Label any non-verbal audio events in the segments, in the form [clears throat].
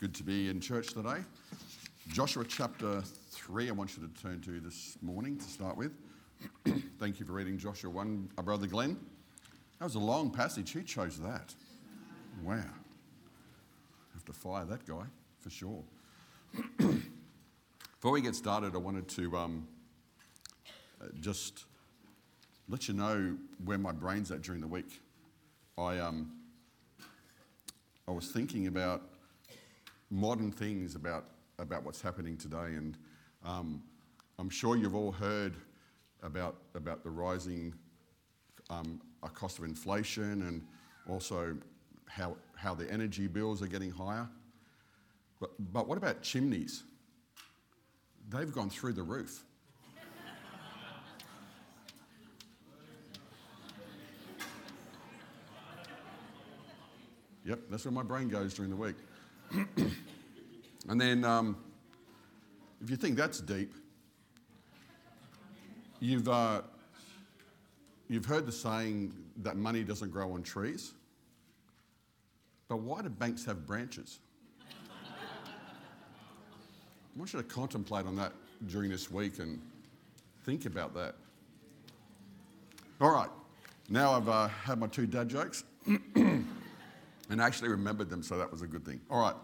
good to be in church today. Joshua chapter 3, I want you to turn to this morning to start with. [clears throat] Thank you for reading Joshua 1, our brother Glenn. That was a long passage. Who chose that? Wow. Have to fire that guy for sure. [clears throat] Before we get started, I wanted to um, uh, just let you know where my brain's at during the week. I, um, I was thinking about modern things about, about what's happening today, and um, I'm sure you've all heard about, about the rising um, cost of inflation and also how, how the energy bills are getting higher. But, but what about chimneys? They've gone through the roof. [laughs] Yep, that's where my brain goes during the week. [clears throat] and then, um, if you think that's deep, you've, uh, you've heard the saying that money doesn't grow on trees. But why do banks have branches? I want you to contemplate on that during this week and think about that. All right, now I've uh, had my two dad jokes. [clears throat] and actually remembered them, so that was a good thing. All right.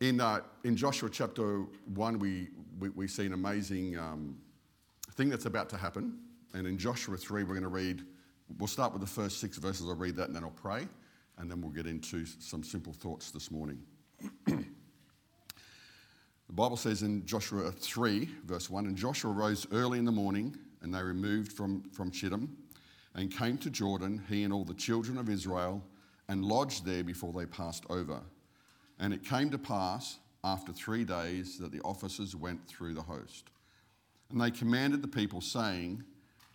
In, uh, in Joshua chapter 1, we, we, we see an amazing um, thing that's about to happen. And in Joshua 3, we're going to read, we'll start with the first six verses. I'll read that and then I'll pray. And then we'll get into some simple thoughts this morning. [clears throat] the Bible says in Joshua 3, verse 1 And Joshua rose early in the morning, and they removed from, from Shittim and came to Jordan, he and all the children of Israel, and lodged there before they passed over. And it came to pass after three days that the officers went through the host. And they commanded the people, saying,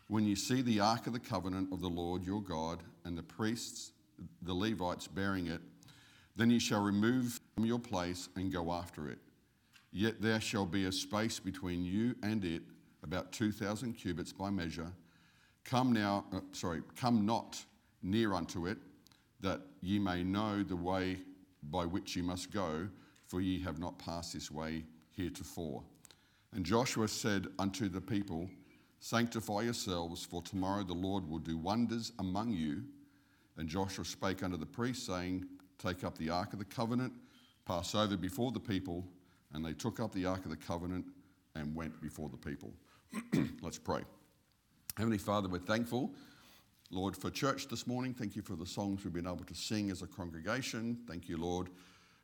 When you see the ark of the covenant of the Lord your God, and the priests, the Levites, bearing it, then you shall remove from your place and go after it. Yet there shall be a space between you and it, about 2,000 cubits by measure Come now, uh, sorry, come not near unto it, that ye may know the way by which ye must go, for ye have not passed this way heretofore. And Joshua said unto the people, Sanctify yourselves, for tomorrow the Lord will do wonders among you. And Joshua spake unto the priests, saying, Take up the ark of the covenant, pass over before the people. And they took up the ark of the covenant and went before the people. [clears throat] Let's pray. Heavenly Father, we're thankful, Lord, for church this morning. Thank you for the songs we've been able to sing as a congregation. Thank you, Lord,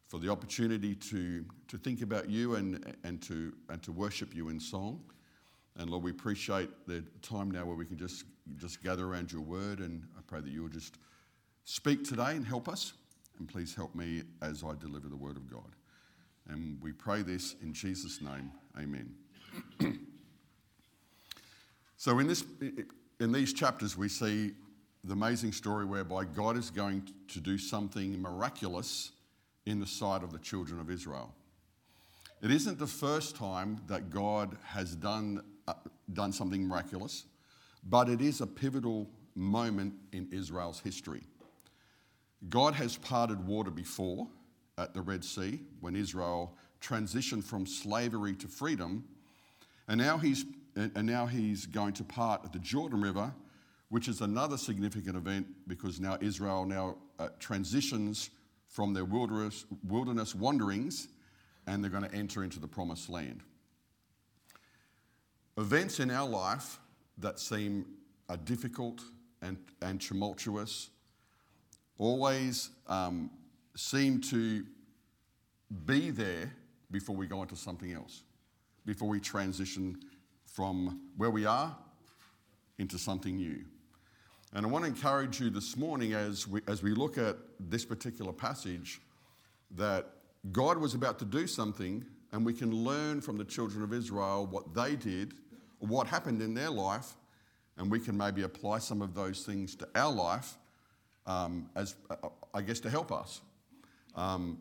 for the opportunity to, to think about you and, and, to, and to worship you in song. And Lord, we appreciate the time now where we can just, just gather around your word. And I pray that you will just speak today and help us. And please help me as I deliver the word of God. And we pray this in Jesus' name. Amen. [clears throat] So, in, this, in these chapters, we see the amazing story whereby God is going to do something miraculous in the sight of the children of Israel. It isn't the first time that God has done, uh, done something miraculous, but it is a pivotal moment in Israel's history. God has parted water before at the Red Sea when Israel transitioned from slavery to freedom, and now He's and now he's going to part the Jordan River, which is another significant event because now Israel now uh, transitions from their wilderness, wilderness wanderings and they're going to enter into the promised land. Events in our life that seem uh, difficult and, and tumultuous always um, seem to be there before we go into something else, before we transition from where we are into something new. And I want to encourage you this morning as we, as we look at this particular passage that God was about to do something, and we can learn from the children of Israel what they did, what happened in their life, and we can maybe apply some of those things to our life um, as, uh, I guess, to help us. Um,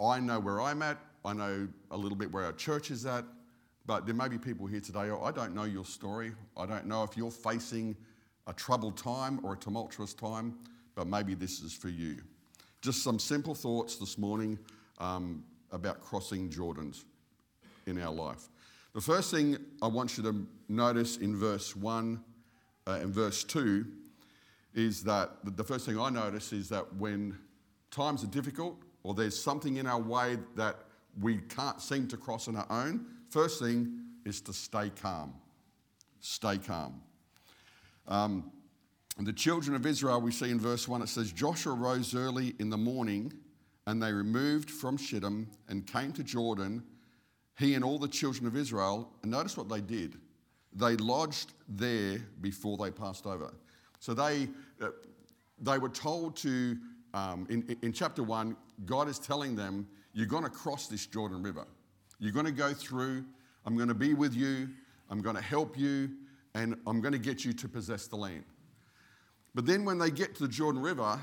I know where I'm at, I know a little bit where our church is at, but there may be people here today, I don't know your story. I don't know if you're facing a troubled time or a tumultuous time, but maybe this is for you. Just some simple thoughts this morning um, about crossing Jordans in our life. The first thing I want you to notice in verse 1 uh, and verse 2 is that the first thing I notice is that when times are difficult or there's something in our way that we can't seem to cross on our own, first thing is to stay calm. Stay calm. Um, the children of Israel, we see in verse 1, it says, Joshua rose early in the morning and they removed from Shittim and came to Jordan, he and all the children of Israel. And notice what they did. They lodged there before they passed over. So they, uh, they were told to, um, in, in chapter 1, God is telling them, You're going to cross this Jordan River. You're going to go through. I'm going to be with you. I'm going to help you. And I'm going to get you to possess the land. But then when they get to the Jordan River,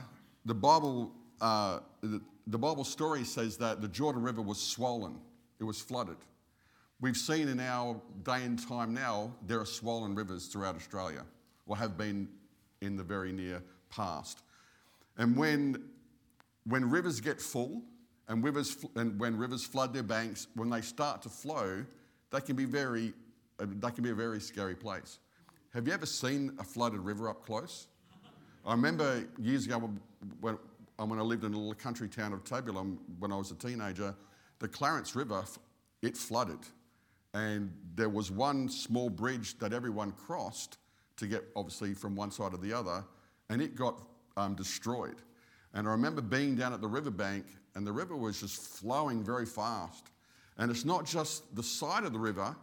the Bible, uh, the, the Bible story says that the Jordan River was swollen, it was flooded. We've seen in our day and time now, there are swollen rivers throughout Australia, or have been in the very near past. And when, when rivers get full, and, rivers, and when rivers flood their banks, when they start to flow, they can be very, they can be a very scary place. Have you ever seen a flooded river up close? I remember years ago when, when I lived in a little country town of Tabulam when I was a teenager, the Clarence River, it flooded. And there was one small bridge that everyone crossed to get, obviously, from one side to the other, and it got um, destroyed. And I remember being down at the riverbank, and the river was just flowing very fast. And it's not just the side of the river,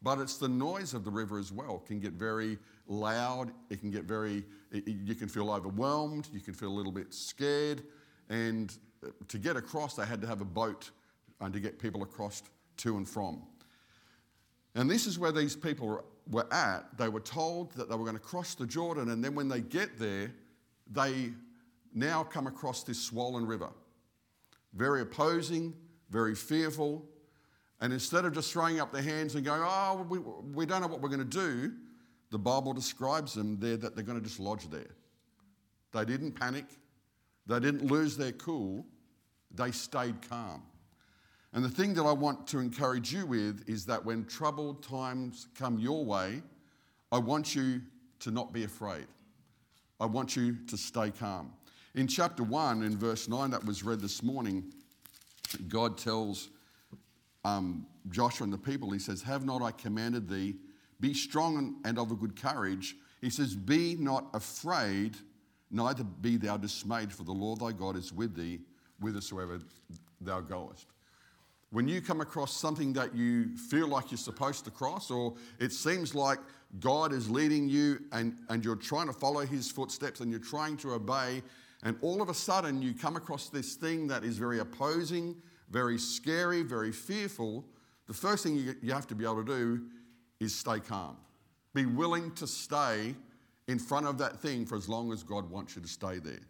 but it's the noise of the river as well. It can get very loud, it can get very, it, you can feel overwhelmed, you can feel a little bit scared. And uh, to get across, they had to have a boat uh, to get people across to and from. And this is where these people were at. They were told that they were going to cross the Jordan, and then when they get there, they now come across this swollen river. Very opposing, very fearful. And instead of just throwing up their hands and going, oh, we, we don't know what we're going to do, the Bible describes them there that they're going to just lodge there. They didn't panic, they didn't lose their cool, they stayed calm. And the thing that I want to encourage you with is that when troubled times come your way, I want you to not be afraid. I want you to stay calm. In chapter 1, in verse 9, that was read this morning, God tells um, Joshua and the people, He says, Have not I commanded thee, be strong and of a good courage? He says, Be not afraid, neither be thou dismayed, for the Lord thy God is with thee, whithersoever thou goest. When you come across something that you feel like you're supposed to cross, or it seems like God is leading you and, and you're trying to follow his footsteps and you're trying to obey, and all of a sudden you come across this thing that is very opposing, very scary, very fearful, the first thing you, you have to be able to do is stay calm. Be willing to stay in front of that thing for as long as God wants you to stay there.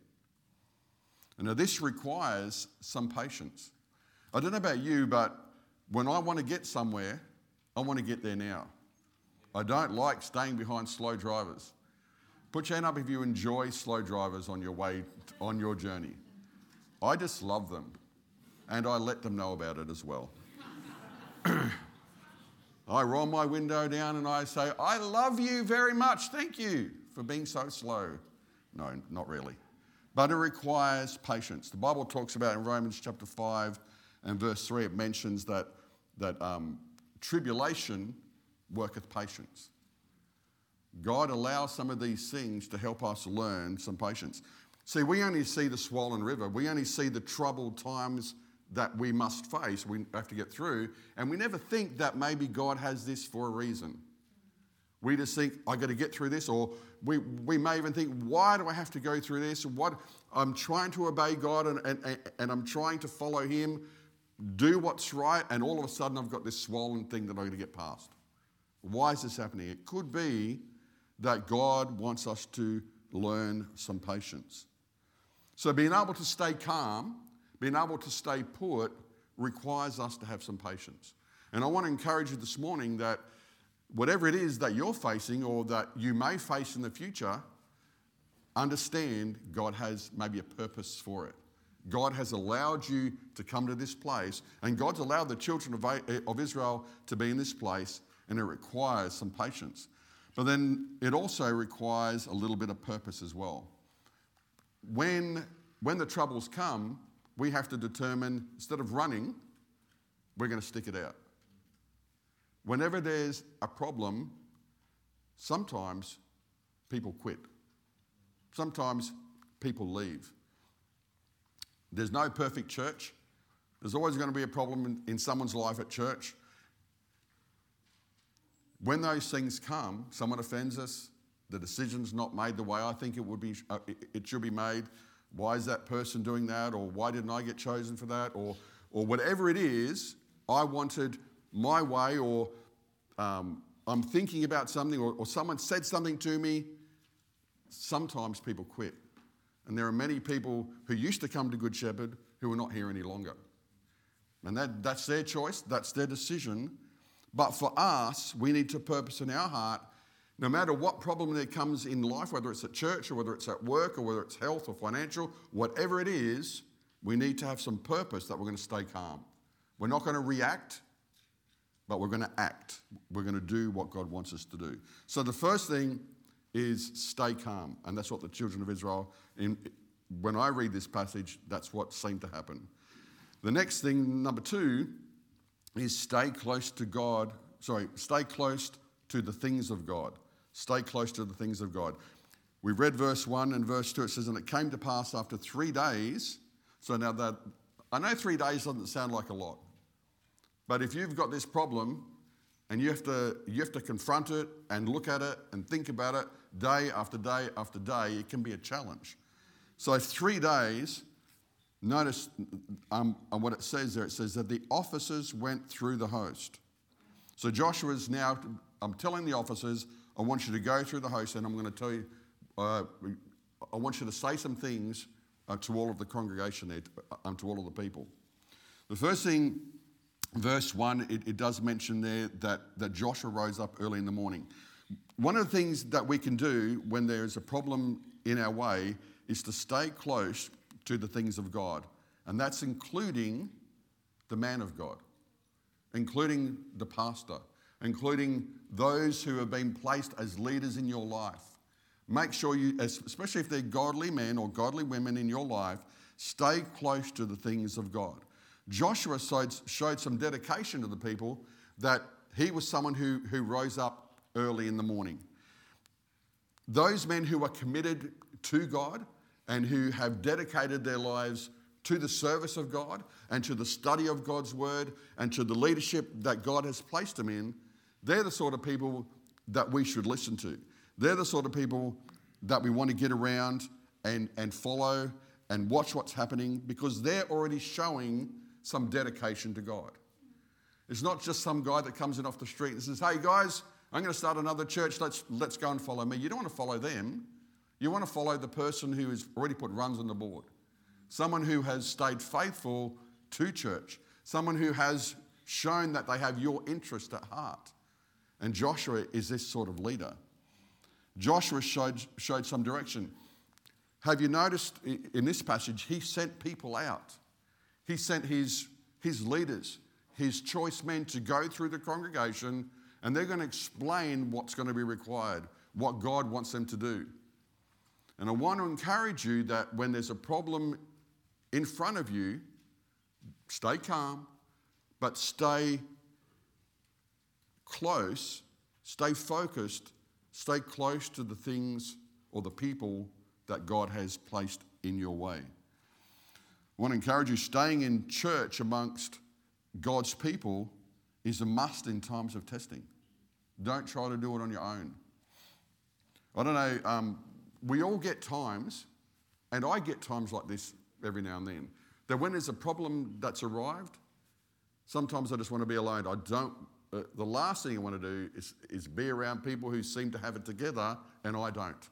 And now, this requires some patience. I don't know about you, but when I want to get somewhere, I want to get there now. I don't like staying behind slow drivers. Put your hand up if you enjoy slow drivers on your way on your journey. I just love them, and I let them know about it as well. [clears throat] I roll my window down and I say, I love you very much. Thank you for being so slow. No, not really. But it requires patience. The Bible talks about in Romans chapter 5 and verse 3, it mentions that, that um, tribulation worketh patience. God allows some of these things to help us learn some patience. See, we only see the swollen river, we only see the troubled times that we must face, we have to get through, and we never think that maybe God has this for a reason. We just think, I got to get through this, or we, we may even think, why do I have to go through this? What I'm trying to obey God and, and, and I'm trying to follow Him, do what's right, and all of a sudden I've got this swollen thing that I'm going to get past. Why is this happening? It could be that God wants us to learn some patience. So, being able to stay calm, being able to stay put, requires us to have some patience. And I want to encourage you this morning that whatever it is that you're facing or that you may face in the future, understand God has maybe a purpose for it. God has allowed you to come to this place, and God's allowed the children of, Israel to be in this place, and it requires some patience. But then it also requires a little bit of purpose as well. When, when the troubles come, we have to determine instead of running, we're going to stick it out. Whenever there's a problem, sometimes people quit. Sometimes people leave. There's no perfect church. There's always going to be a problem in, in someone's life at church. When those things come, someone offends us, the decision's not made the way I think it would be, uh, it should be made. Why is that person doing that? Or why didn't I get chosen for that? Or, or whatever it is, I wanted my way, or um, I'm thinking about something, or, or someone said something to me. Sometimes people quit. And there are many people who used to come to Good Shepherd who are not here any longer. And that, that's their choice, that's their decision. But for us, we need to purpose in our heart, no matter what problem there comes in life, whether it's at church or whether it's at work or whether it's health or financial, whatever it is, we need to have some purpose that we're going to stay calm. We're not going to react, but we're going to act. We're going to do what God wants us to do. So the first thing is stay calm. And that's what the children of Israel, in, when I read this passage, that's what seemed to happen. The next thing, number two, is stay close to God. Sorry, stay close to the things of God. Stay close to the things of God. We read verse 1 and verse 2. It says, And it came to pass after three days. So now that, I know three days doesn't sound like a lot. But if you've got this problem and you have to, you have to confront it and look at it and think about it day after day after day, it can be a challenge. So, three days, notice um, what it says there it says that the officers went through the host. So, Joshua is now, I'm telling the officers, I want you to go through the host and I'm going to tell you, uh, I want you to say some things uh, to all of the congregation there, um, to all of the people. The first thing, verse 1, it, it does mention there that, that Joshua rose up early in the morning. One of the things that we can do when there's a problem in our way is to stay close to the things of God. And that's including the man of God, including the pastor, including those who have been placed as leaders in your life. Make sure you, especially if they're godly men or godly women in your life, stay close to the things of God. Joshua showed, some dedication to the people that he was someone who, who rose up early in the morning. Those men who are committed to God and who have dedicated their lives to the service of God and to the study of God's word and to the leadership that God has placed them in, they're the sort of people that we should listen to. They're the sort of people that we want to get around and, and follow and watch what's happening because they're already showing some dedication to God. It's not just some guy that comes in off the street and says, Hey guys, I'm going to start another church. Let's, let's go and follow me. You don't want to follow them. You want to follow the person who has already put runs on the board. Someone who has stayed faithful to church. Someone who has shown that they have your interest at heart. And Joshua is this sort of leader. Joshua showed, showed some direction. Have you noticed in this passage, he sent people out. He sent his, his leaders, his choice men to go through the congregation and they're going to explain what's going to be required, what God wants them to do. And I want to encourage you that when there's a problem in front of you, stay calm, but stay close, stay focused, stay close to the things or the people that God has placed in your way. I want to encourage you, staying in church amongst God's people is a must in times of testing. Don't try to do it on your own. I don't know, um, we all get times, and I get times like this every now and then, that when there's a problem that's arrived, sometimes I just want to be alone. I don't, uh, the last thing I want to do is, is be around people who seem to have it together and I don't.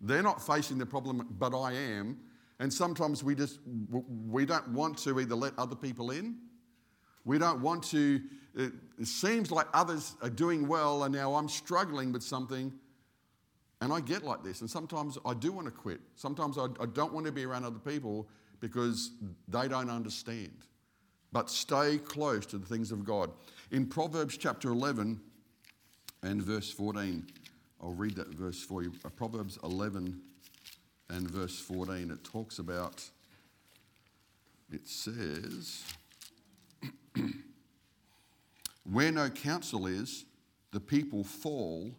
They're not facing the problem, but I am. And sometimes we just, we don't want to either let other people in we don't want to, it, seems like others are doing well and now I'm struggling with something. And I get like this. And sometimes I do want to quit. Sometimes I, I don't want to be around other people because they don't understand. But stay close to the things of God. In Proverbs chapter 11 and verse 14, I'll read that verse for you. Uh, Proverbs 11 and verse 14, it talks about, it says, [clears throat] Where no counsel is, the people fall,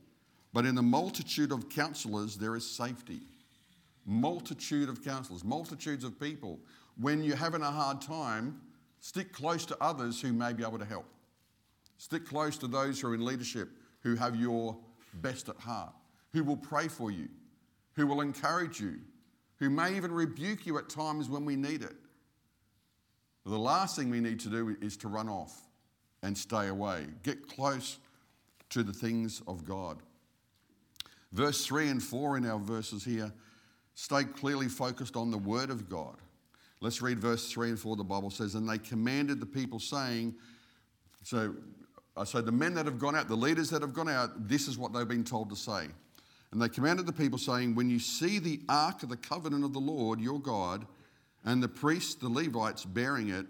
but in the multitude of counselors there is safety. Multitude of counselors, multitudes of people. When you're having a hard time, stick close to others who may be able to help. Stick close to those who are in leadership who have your best at heart, who will pray for you, who will encourage you, who may even rebuke you at times when we need it. The last thing we need to do is to run off and stay away. Get close to the things of God. Verse 3 and 4 in our verses here stay clearly focused on the Word of God. Let's read verse 3 and 4. The Bible says, And they commanded the people, saying, So, so the men that have gone out, the leaders that have gone out, this is what they've been told to say. And they commanded the people, saying, When you see the ark of the covenant of the Lord your God, and the priests, the Levites, bearing it,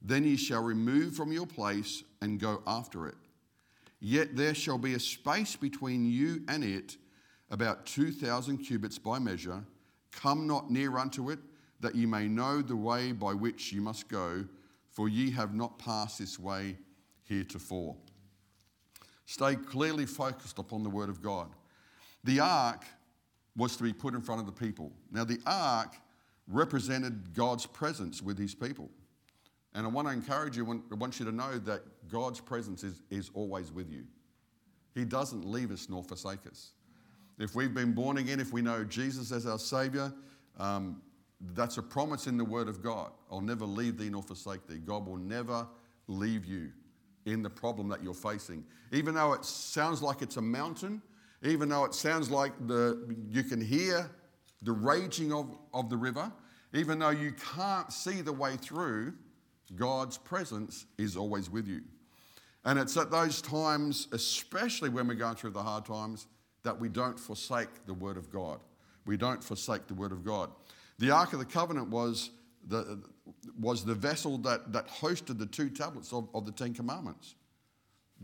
then ye shall remove from your place and go after it. Yet there shall be a space between you and it, about 2,000 cubits by measure. Come not near unto it, that ye may know the way by which ye must go, for ye have not passed this way heretofore. Stay clearly focused upon the word of God. The ark was to be put in front of the people. Now, the ark represented God's presence with his people. And I want to encourage you, I want you to know that God's presence is, is always with you. He doesn't leave us nor forsake us. If we've been born again, if we know Jesus as our Savior, um, that's a promise in the Word of God. I'll never leave thee nor forsake thee. God will never leave you in the problem that you're facing. Even though it sounds like it's a mountain, even though it sounds like the, you can hear the raging of, of the river, even though you can't see the way through, God's presence is always with you. And it's at those times, especially when we're going through the hard times, that we don't forsake the Word of God. We don't forsake the Word of God. The Ark of the Covenant was the, was the vessel that, that hosted the two tablets of, of the Ten Commandments.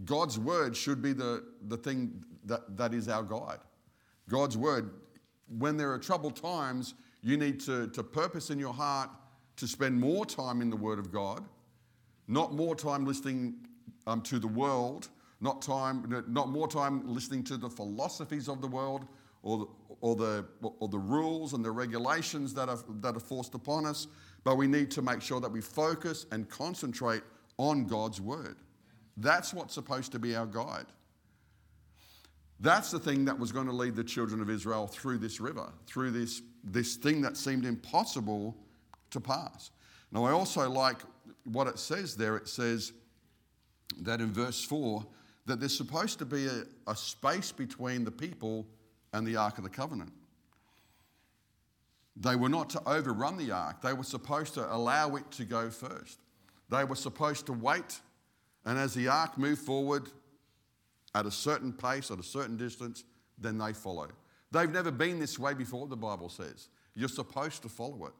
God's Word should be the, the thing that, that is our guide. God's Word, when there are troubled times, you need to, to purpose in your heart to spend more time in the Word of God, not more time listening um, to the world, not, time, not more time listening to the philosophies of the world or the, or the, or the rules and the regulations that are, that are forced upon us, but we need to make sure that we focus and concentrate on God's Word. That's what's supposed to be our guide. That's the thing that was going to lead the children of Israel through this river, through this, this thing that seemed impossible to pass. Now, I also like what it says there. It says that in verse 4 that there's supposed to be a, a space between the people and the Ark of the Covenant. They were not to overrun the ark. They were supposed to allow it to go first. They were supposed to wait, and as the ark moved forward at a certain pace, at a certain distance, then they follow. They've never been this way before, the Bible says. You're supposed to follow it.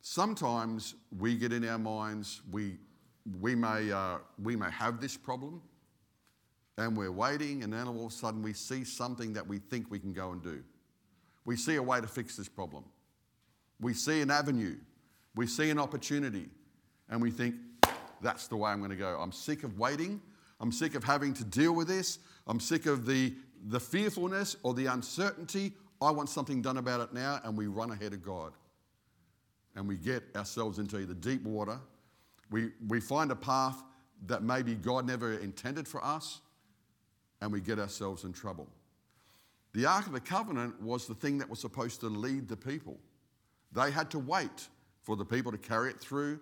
Sometimes we get in our minds, we, we, may, uh, we may have this problem, and we're waiting, and then all of a sudden we see something that we think we can go and do. We see a way to fix this problem. We see an avenue, we see an opportunity, and we think, that's the way I'm going to go. I'm sick of waiting. I'm sick of having to deal with this. I'm sick of the, the fearfulness or the uncertainty. I want something done about it now, and we run ahead of God and we get ourselves into either deep water, we, we find a path that maybe God never intended for us, and we get ourselves in trouble. The Ark of the Covenant was the thing that was supposed to lead the people. They had to wait for the people to carry it through.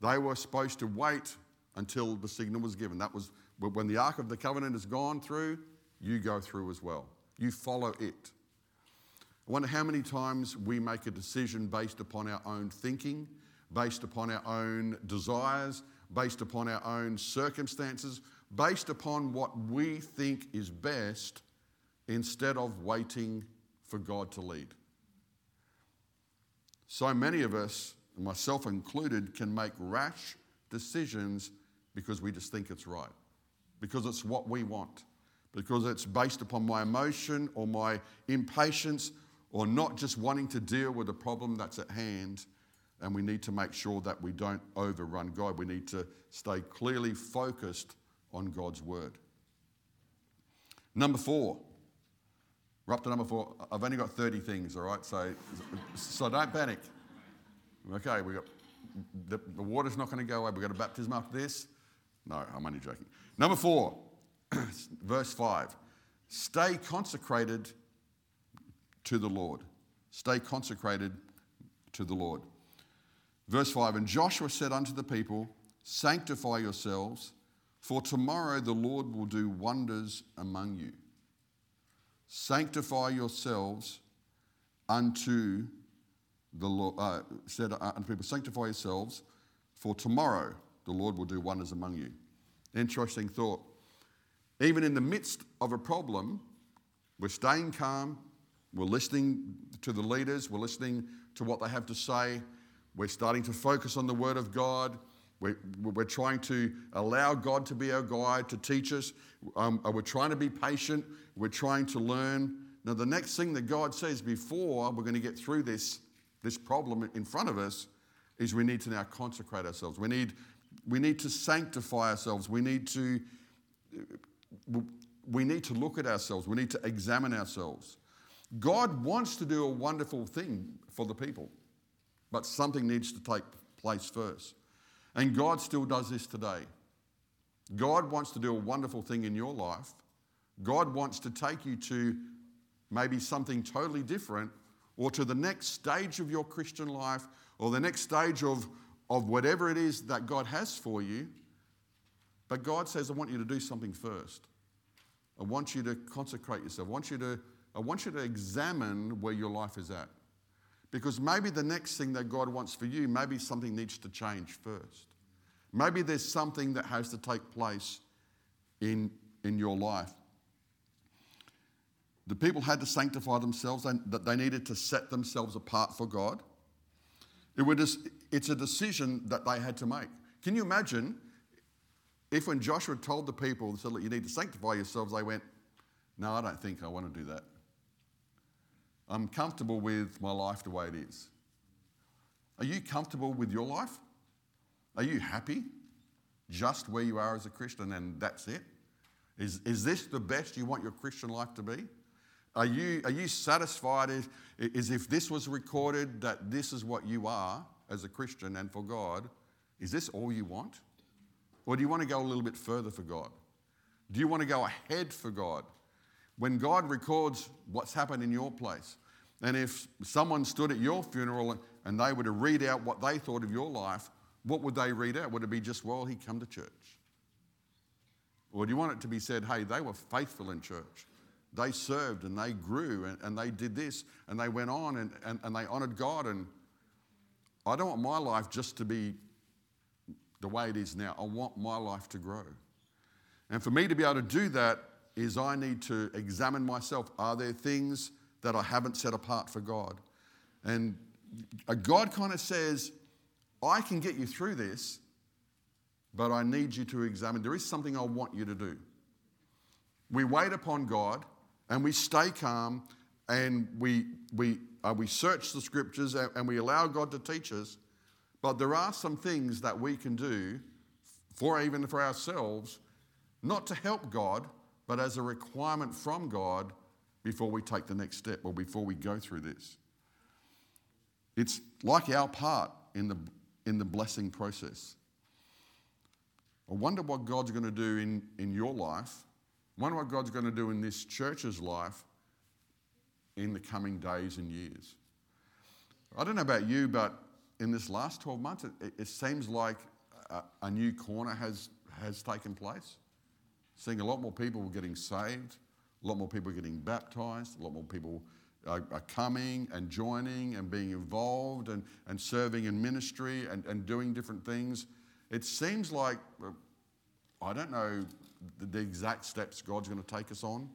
They were supposed to wait until the signal was given. That was when the Ark of the Covenant has gone through, you go through as well. You follow it. I wonder how many times we make a decision based upon our own thinking, based upon our own desires, based upon our own circumstances, based upon what we think is best instead of waiting for God to lead. So many of us, myself included, can make rash decisions because we just think it's right, because it's what we want, because it's based upon my emotion or my impatience or not just wanting to deal with the problem that's at hand. And we need to make sure that we don't overrun God. We need to stay clearly focused on God's word. Number four. We're up to number four. I've only got 30 things, all right? So, so don't panic. Okay, we got the, the water's not going to go away. We've got a baptism after this. No, I'm only joking. Number four, [clears throat] verse five. Stay consecrated to the Lord. Stay consecrated to the Lord. Verse 5 And Joshua said unto the people, Sanctify yourselves, for tomorrow the Lord will do wonders among you. Sanctify yourselves unto the Lord, uh, said unto people, Sanctify yourselves, for tomorrow the Lord will do wonders among you. Interesting thought. Even in the midst of a problem, we're staying calm, we're listening to the leaders, we're listening to what they have to say, we're starting to focus on the Word of God. We're, we're trying to allow God to be our guide, to teach us. Um, uh, we're trying to be patient. We're trying to learn. Now, the next thing that God says before we're going to get through this, this problem in front of us is we need to now consecrate ourselves. We need, we need to sanctify ourselves. We need to, we need to look at ourselves. We need to examine ourselves. God wants to do a wonderful thing for the people, but something needs to take place first. And God still does this today. God wants to do a wonderful thing in your life. God wants to take you to maybe something totally different or to the next stage of your Christian life or the next stage of, of whatever it is that God has for you. But God says, I want you to do something first. I want you to consecrate yourself. I want you to I want you to examine where your life is at. Because maybe the next thing that God wants for you, maybe something needs to change first. Maybe there's something that has to take place in, in your life. The people had to sanctify themselves, that they needed to set themselves apart for God. It was, it's a decision that they had to make. Can you imagine if when Joshua told the people, said, Look, you need to sanctify yourselves, they went, No, I don't think I want to do that. I'm comfortable with my life the way it is. Are you comfortable with your life? Are you happy just where you are as a Christian and that's it? Is, is this the best you want your Christian life to be? Are you, are you satisfied as, as if this was recorded that this is what you are as a Christian and for God? Is this all you want? Or do you want to go a little bit further for God? Do you want to go ahead for God? When God records what's happened in your place, and if someone stood at your funeral and they were to read out what they thought of your life, what would they read out? Would it be just, well, he come to church? Or do you want it to be said, hey, they were faithful in church? They served and they grew and, and they did this and they went on and, and, and they honored God. And I don't want my life just to be the way it is now. I want my life to grow. And for me to be able to do that is I need to examine myself. Are there things that I haven't set apart for God. And God kind of says, I can get you through this, but I need you to examine. There is something I want you to do. We wait upon God and we stay calm and we, we, uh, we search the scriptures and, and we allow God to teach us. But there are some things that we can do for even for ourselves, not to help God, but as a requirement from God before we take the next step or before we go through this. It's like our part in the, in the blessing process. I wonder what God's going to do in, in your life. I wonder what God's going to do in this church's life in the coming days and years. I don't know about you, but in this last 12 months, it, it seems like a, a, new corner has, has taken place. Seeing a lot more people getting saved, a lot more people are getting baptized, a lot more people are, are coming and joining and being involved and, and serving in ministry and, and doing different things. It seems like, I don't know the, the exact steps God's going to take us on,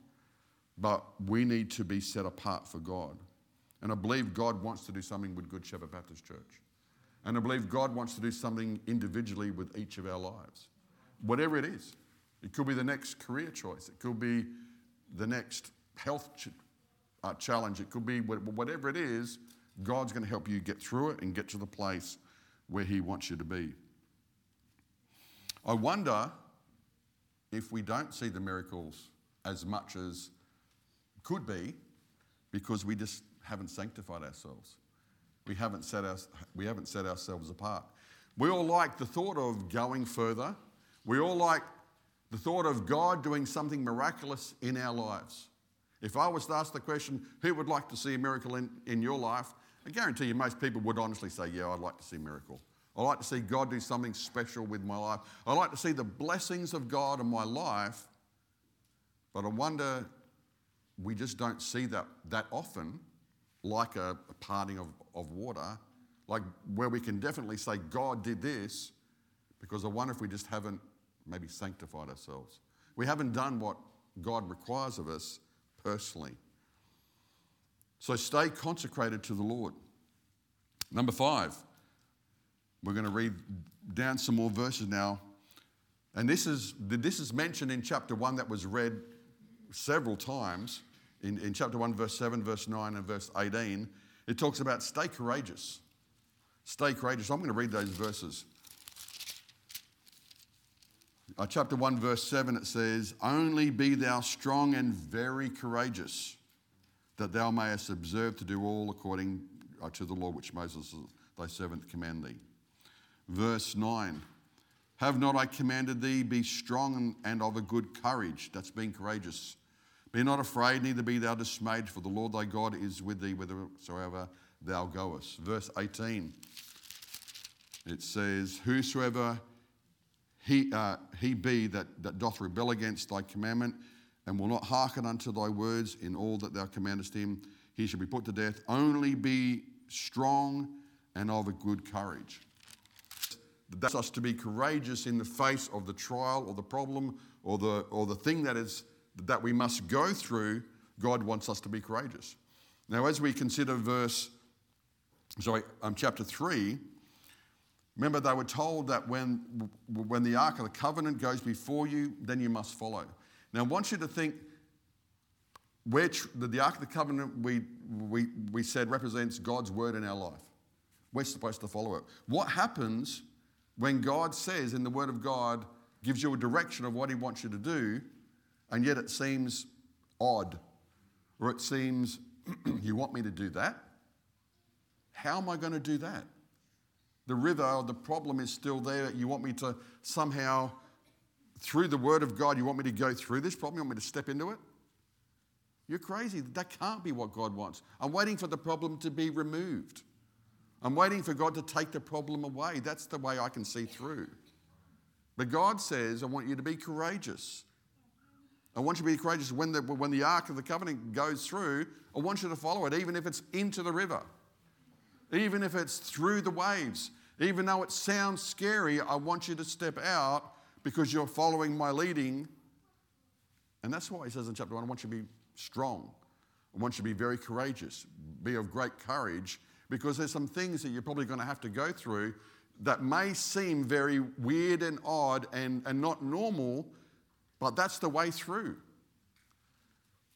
but we need to be set apart for God. And I believe God wants to do something with Good Shepherd Baptist Church. And I believe God wants to do something individually with each of our lives. Whatever it is. It could be the next career choice. It could be the next health ch- uh, challenge. It could be whatever it is, God's going to help you get through it and get to the place where He wants you to be. I wonder if we don't see the miracles as much as could be because we just haven't sanctified ourselves. We haven't set, our, we haven't set ourselves apart. We all like the thought of going further. We all like the thought of God doing something miraculous in our lives. If I was to ask the question, who would like to see a miracle in, in your life? I guarantee you most people would honestly say, yeah, I'd like to see a miracle. I like to see God do something special with my life. I like to see the blessings of God in my life. But I wonder, we just don't see that that often, like a, a parting of, of water, like where we can definitely say, God did this, because I wonder if we just haven't maybe sanctified ourselves. We haven't done what God requires of us personally. So stay consecrated to the Lord. Number five, we're going to read down some more verses now. And this is, this is mentioned in chapter 1 that was read several times. In, in chapter 1, verse 7, verse 9, and verse 18, it talks about stay courageous. Stay courageous. I'm going to read those verses. Uh, chapter 1, verse 7, it says, Only be thou strong and very courageous, that thou mayest observe to do all according uh, to the law which Moses, thy servant, command thee. Verse 9, Have not I commanded thee, be strong and of a good courage? That's being courageous. Be not afraid, neither be thou dismayed, for the Lord thy God is with thee whithersoever thou goest. Verse 18, it says, Whosoever he, uh, he be that, that doth rebel against thy commandment and will not hearken unto thy words in all that thou commandest him, he shall be put to death. Only be strong and of a good courage. That's us to be courageous in the face of the trial or the problem or the, or the thing that, is, that we must go through. God wants us to be courageous. Now, as we consider verse, sorry, um, chapter 3, Remember, they were told that when, when the Ark of the Covenant goes before you, then you must follow. Now, I want you to think where the Ark of the Covenant, we, we, we said, represents God's word in our life. We're supposed to follow it. What happens when God says in the Word of God, gives you a direction of what He wants you to do, and yet it seems odd, or it seems, [clears throat] you want me to do that? How am I going to do that? The river, the problem is still there. You want me to somehow, through the word of God, you want me to go through this problem? You want me to step into it? You're crazy. That can't be what God wants. I'm waiting for the problem to be removed. I'm waiting for God to take the problem away. That's the way I can see through. But God says, I want you to be courageous. I want you to be courageous. When the, when the Ark of the Covenant goes through, I want you to follow it, even if it's into the river, even if it's through the waves. Even though it sounds scary, I want you to step out because you're following my leading. And that's why he says in chapter 1 I want you to be strong. I want you to be very courageous, be of great courage, because there's some things that you're probably going to have to go through that may seem very weird and odd and, and not normal, but that's the way through.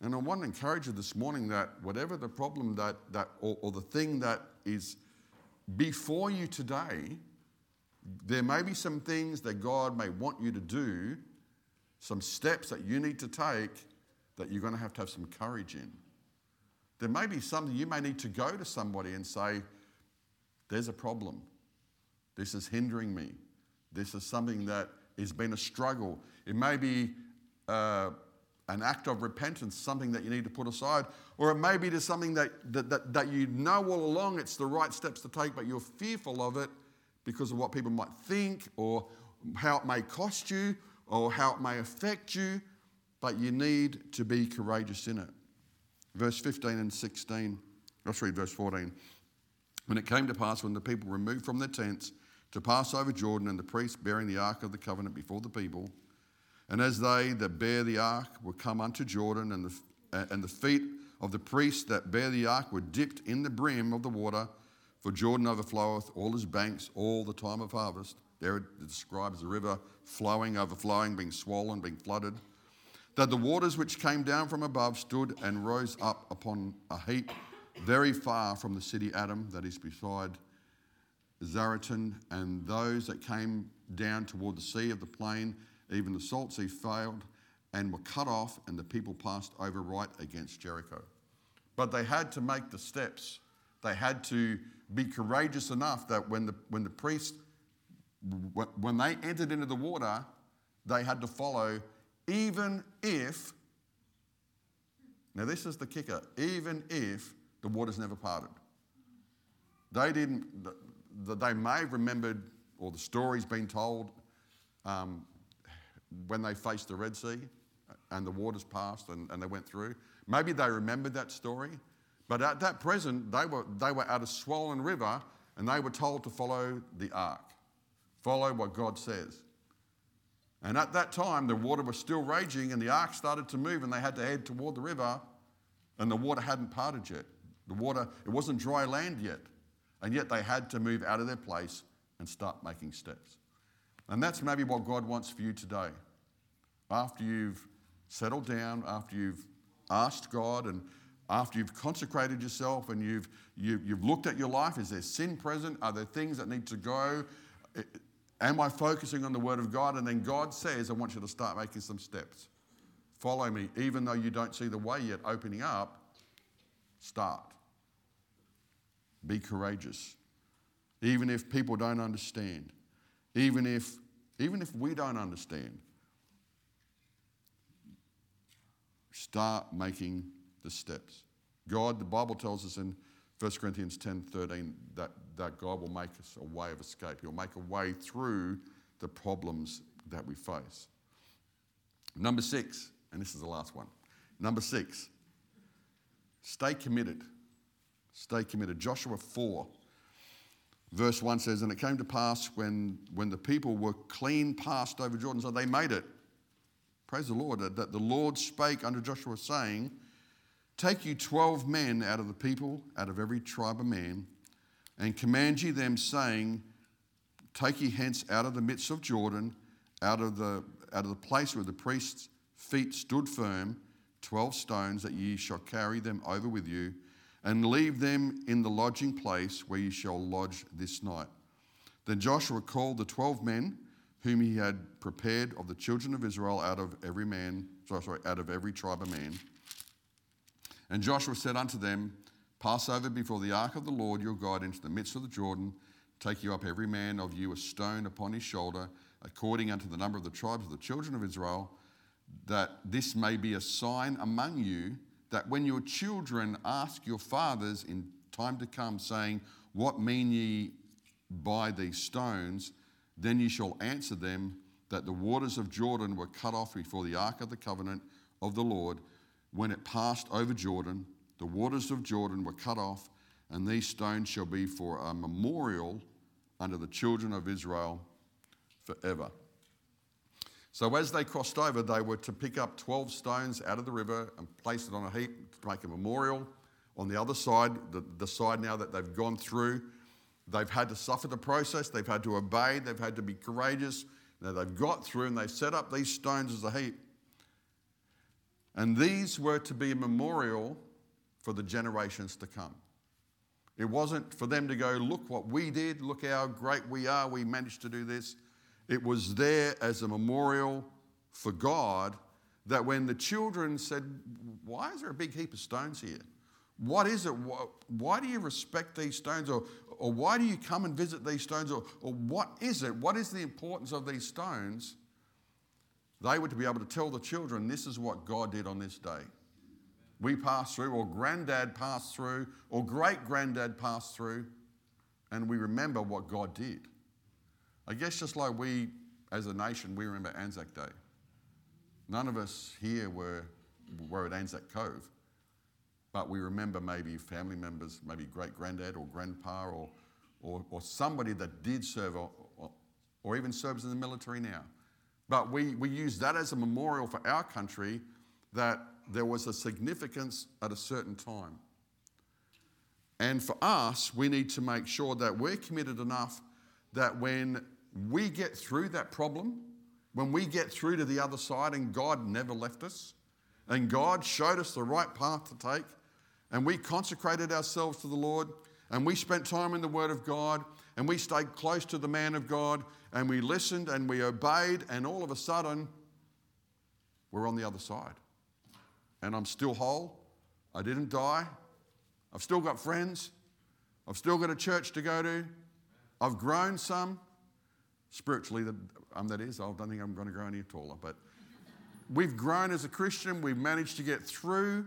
And I want to encourage you this morning that whatever the problem that, that or, or the thing that is before you today, there may be some things that God may want you to do, some steps that you need to take that you're going to have to have some courage in. There may be something you may need to go to somebody and say, There's a problem. This is hindering me. This is something that has been a struggle. It may be uh, an act of repentance, something that you need to put aside, or it may be just something that, that, that, that you know all along it's the right steps to take, but you're fearful of it because of what people might think, or how it may cost you, or how it may affect you, but you need to be courageous in it. Verse 15 and 16, let's read verse 14. When it came to pass, when the people removed from their tents to pass over Jordan, and the priests bearing the ark of the covenant before the people, and as they that bear the ark were come unto Jordan, and the, and the feet of the priests that bear the ark were dipped in the brim of the water, for Jordan overfloweth all his banks all the time of harvest. There it describes the river flowing, overflowing, being swollen, being flooded. That the waters which came down from above stood and rose up upon a heap very far from the city Adam, that is beside Zaretan, and those that came down toward the sea of the plain, even the salt sea failed and were cut off, and the people passed over right against Jericho. But they had to make the steps. They had to be courageous enough that when the, when the priests, when they entered into the water, they had to follow, even if, now this is the kicker, even if the waters never parted. They didn't, they may have remembered, or the story's been told, um, when they faced the Red Sea uh, and the waters passed and, and they went through. Maybe they remembered that story, but at that present, they were, they were at a swollen river and they were told to follow the ark, follow what God says. And at that time, the water was still raging and the ark started to move and they had to head toward the river and the water hadn't parted yet. The water, it wasn't dry land yet. And yet they had to move out of their place and start making steps. And that's maybe what God wants for you today. After you've settled down, after you've asked God and after you've consecrated yourself and you've, you, have you have looked at your life, is there sin present? Are there things that need to go? Am I focusing on the Word of God? And then God says, I want you to start making some steps. Follow me, even though you don't see the way yet opening up, start. Be courageous. Even if people don't understand, even if, even if we don't understand, start making the steps. God, the Bible tells us in 1 Corinthians 10 13 that, that God will make us a way of escape. He'll make a way through the problems that we face. Number six, and this is the last one. Number six, stay committed. Stay committed. Joshua 4, verse 1 says, And it came to pass when, when the people were clean passed over Jordan, so they made it. Praise the Lord, that the Lord spake unto Joshua, saying, Take you twelve men out of the people, out of every tribe of man, and command ye them, saying, Take ye hence out of the midst of Jordan, out of the, out of the place where the priest's feet stood firm, twelve stones, that ye shall carry them over with you and leave them in the lodging place where you shall lodge this night. Then Joshua called the twelve men whom he had prepared of the children of Israel out of every man, sorry, out of every tribe of man. And Joshua said unto them, Pass over before the ark of the Lord your God into the midst of the Jordan. Take you up every man of you a stone upon his shoulder, according unto the number of the tribes of the children of Israel, that this may be a sign among you that when your children ask your fathers in time to come, saying, What mean ye by these stones? Then ye shall answer them that the waters of Jordan were cut off before the ark of the covenant of the Lord. When it passed over Jordan, the waters of Jordan were cut off, and these stones shall be for a memorial unto the children of Israel forever. So as they crossed over, they were to pick up 12 stones out of the river and place it on a heap to make a memorial. On the other side, the, the side now that they've gone through, they've had to suffer the process, they've had to obey, they've had to be courageous. Now they've got through and they've set up these stones as a heap. And these were to be a memorial for the generations to come. It wasn't for them to go, look what we did, look how great we are, we managed to do this. It was there as a memorial for God that when the children said, Why is there a big heap of stones here? What is it? Why do you respect these stones? Or, or why do you come and visit these stones? Or, or what is it? What is the importance of these stones? They were to be able to tell the children, This is what God did on this day. We passed through, or granddad passed through, or great granddad passed through, and we remember what God did. I guess just like we, as a nation, we remember Anzac Day. None of us here were, were at Anzac Cove, but we remember maybe family members, maybe great granddad or grandpa or, or, or somebody that did serve or, or, or even serves in the military now. But we, we use that as a memorial for our country that there was a significance at a certain time. And for us, we need to make sure that we're committed enough that when we get through that problem, when we get through to the other side and God never left us, and God showed us the right path to take, and we consecrated ourselves to the Lord, and we spent time in the Word of God, and we stayed close to the man of God, and we listened and we obeyed, and all of a sudden, we're on the other side. And I'm still whole. I didn't die. I've still got friends. I've still got a church to go to. I've grown some. Spiritually, um, that is. I don't think I'm going to grow any taller. But we've grown as a Christian. We've managed to get through.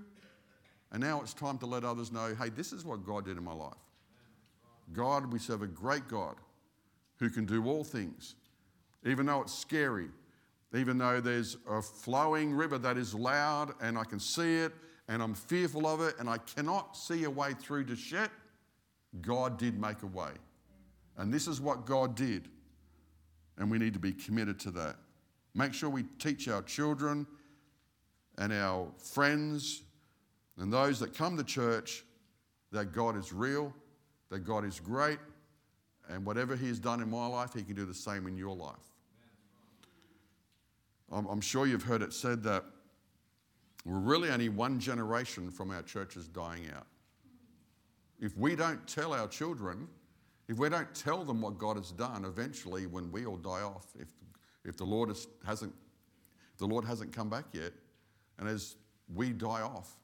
And now it's time to let others know hey, this is what God did in my life. God, we serve a great God who can do all things, even though it's scary, even though there's a flowing river that is loud and I can see it and I'm fearful of it and I cannot see a way through to shit, God did make a way. And this is what God did. And we need to be committed to that. Make sure we teach our children and our friends and those that come to church that God is real, that God is great, and whatever He has done in my life, He can do the same in your life. I'm, sure you've heard it said that we're really only one generation from our churches dying out. If we don't tell our children, if we don't tell them what God has done, eventually when we all die off, if, if the Lord has, hasn't, the Lord hasn't come back yet, and as we die off,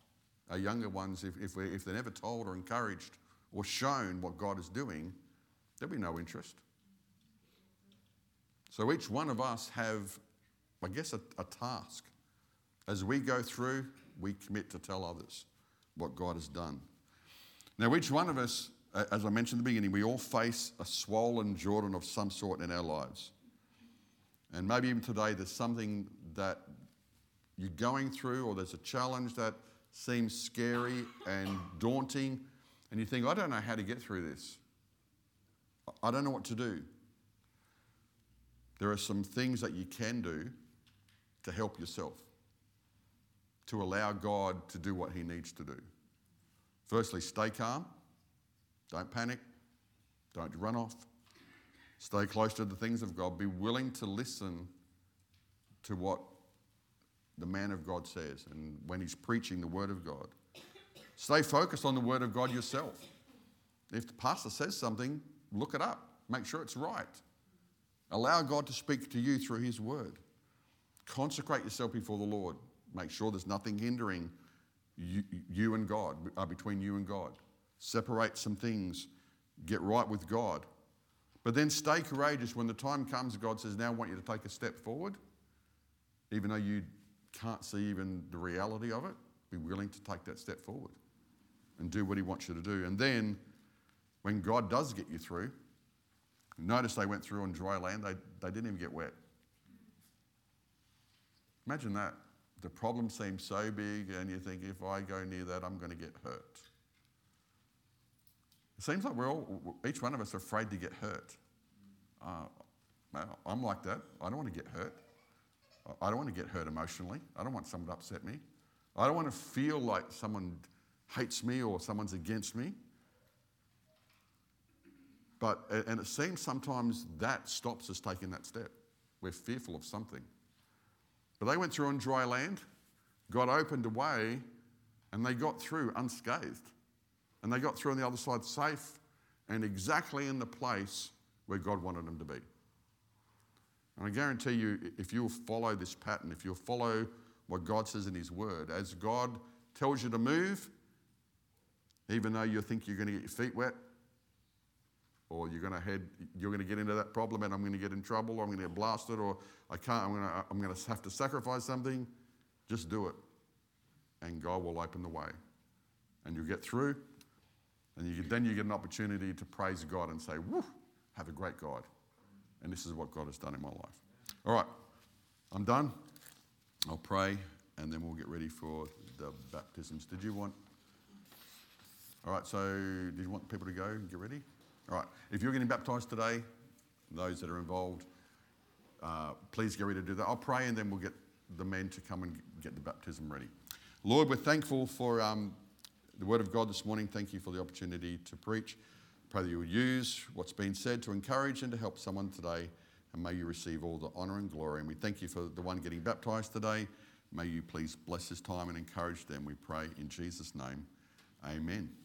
our younger ones, if, if, we, if they're never told or encouraged or shown what God is doing, there'll be no interest. So each one of us have, I guess, a, a task. As we go through, we commit to tell others what God has done. Now, each one of us, as I mentioned in the beginning, we all face a swollen Jordan of some sort in our lives. And maybe even today there's something that you're going through, or there's a challenge that seems scary and daunting, and you think, I don't know how to get through this. I don't know what to do. There are some things that you can do to help yourself, to allow God to do what He needs to do. Firstly, stay calm, don't panic, don't run off, stay close to the things of God, be willing to listen to what the man of God says and when he's preaching the Word of God. Stay focused on the Word of God yourself. If the pastor says something, look it up, make sure it's right. Allow God to speak to you through His Word. Consecrate yourself before the Lord. Make sure there's nothing hindering you, you and God, uh, between you and God. Separate some things. Get right with God. But then stay courageous when the time comes, God says, Now I want you to take a step forward, even though you can't see even the reality of it. Be willing to take that step forward and do what He wants you to do. And then when God does get you through, notice they went through on dry land, they, they didn't even get wet. Imagine that. The problem seems so big, and you think, if I go near that, I'm going to get hurt. Seems like we're all, each one of us are afraid to get hurt. Uh, I'm like that. I don't want to get hurt. I don't want to get hurt emotionally. I don't want someone to upset me. I don't want to feel like someone hates me or someone's against me. But, and it seems sometimes that stops us taking that step. We're fearful of something. But they went through on dry land, God opened a way, and they got through unscathed. And they got through on the other side safe and exactly in the place where God wanted them to be. And I guarantee you, if you'll follow this pattern, if you'll follow what God says in His Word, as God tells you to move, even though you think you're going to get your feet wet, or you're going to head, you're going to get into that problem and I'm going to get in trouble or I'm going to get blasted or I can't, I'm going to, I'm going to have to sacrifice something, just do it. And God will open the way. And you'll get through and you, then you get an opportunity to praise God and say, woo, have a great God. And this is what God has done in my life. All right, I'm done. I'll pray and then we'll get ready for the baptisms. Did you want? All right, so did you want people to go and get ready? All right, if you're getting baptized today, those that are involved, uh, please get ready to do that. I'll pray and then we'll get the men to come and get the baptism ready. Lord, we're thankful for um, the word of God this morning. Thank you for the opportunity to preach. Pray that you will use what's been said to encourage and to help someone today. And may you receive all the honour and glory. And we thank you for the one getting baptised today. May you please bless this time and encourage them. We pray in Jesus' name. Amen.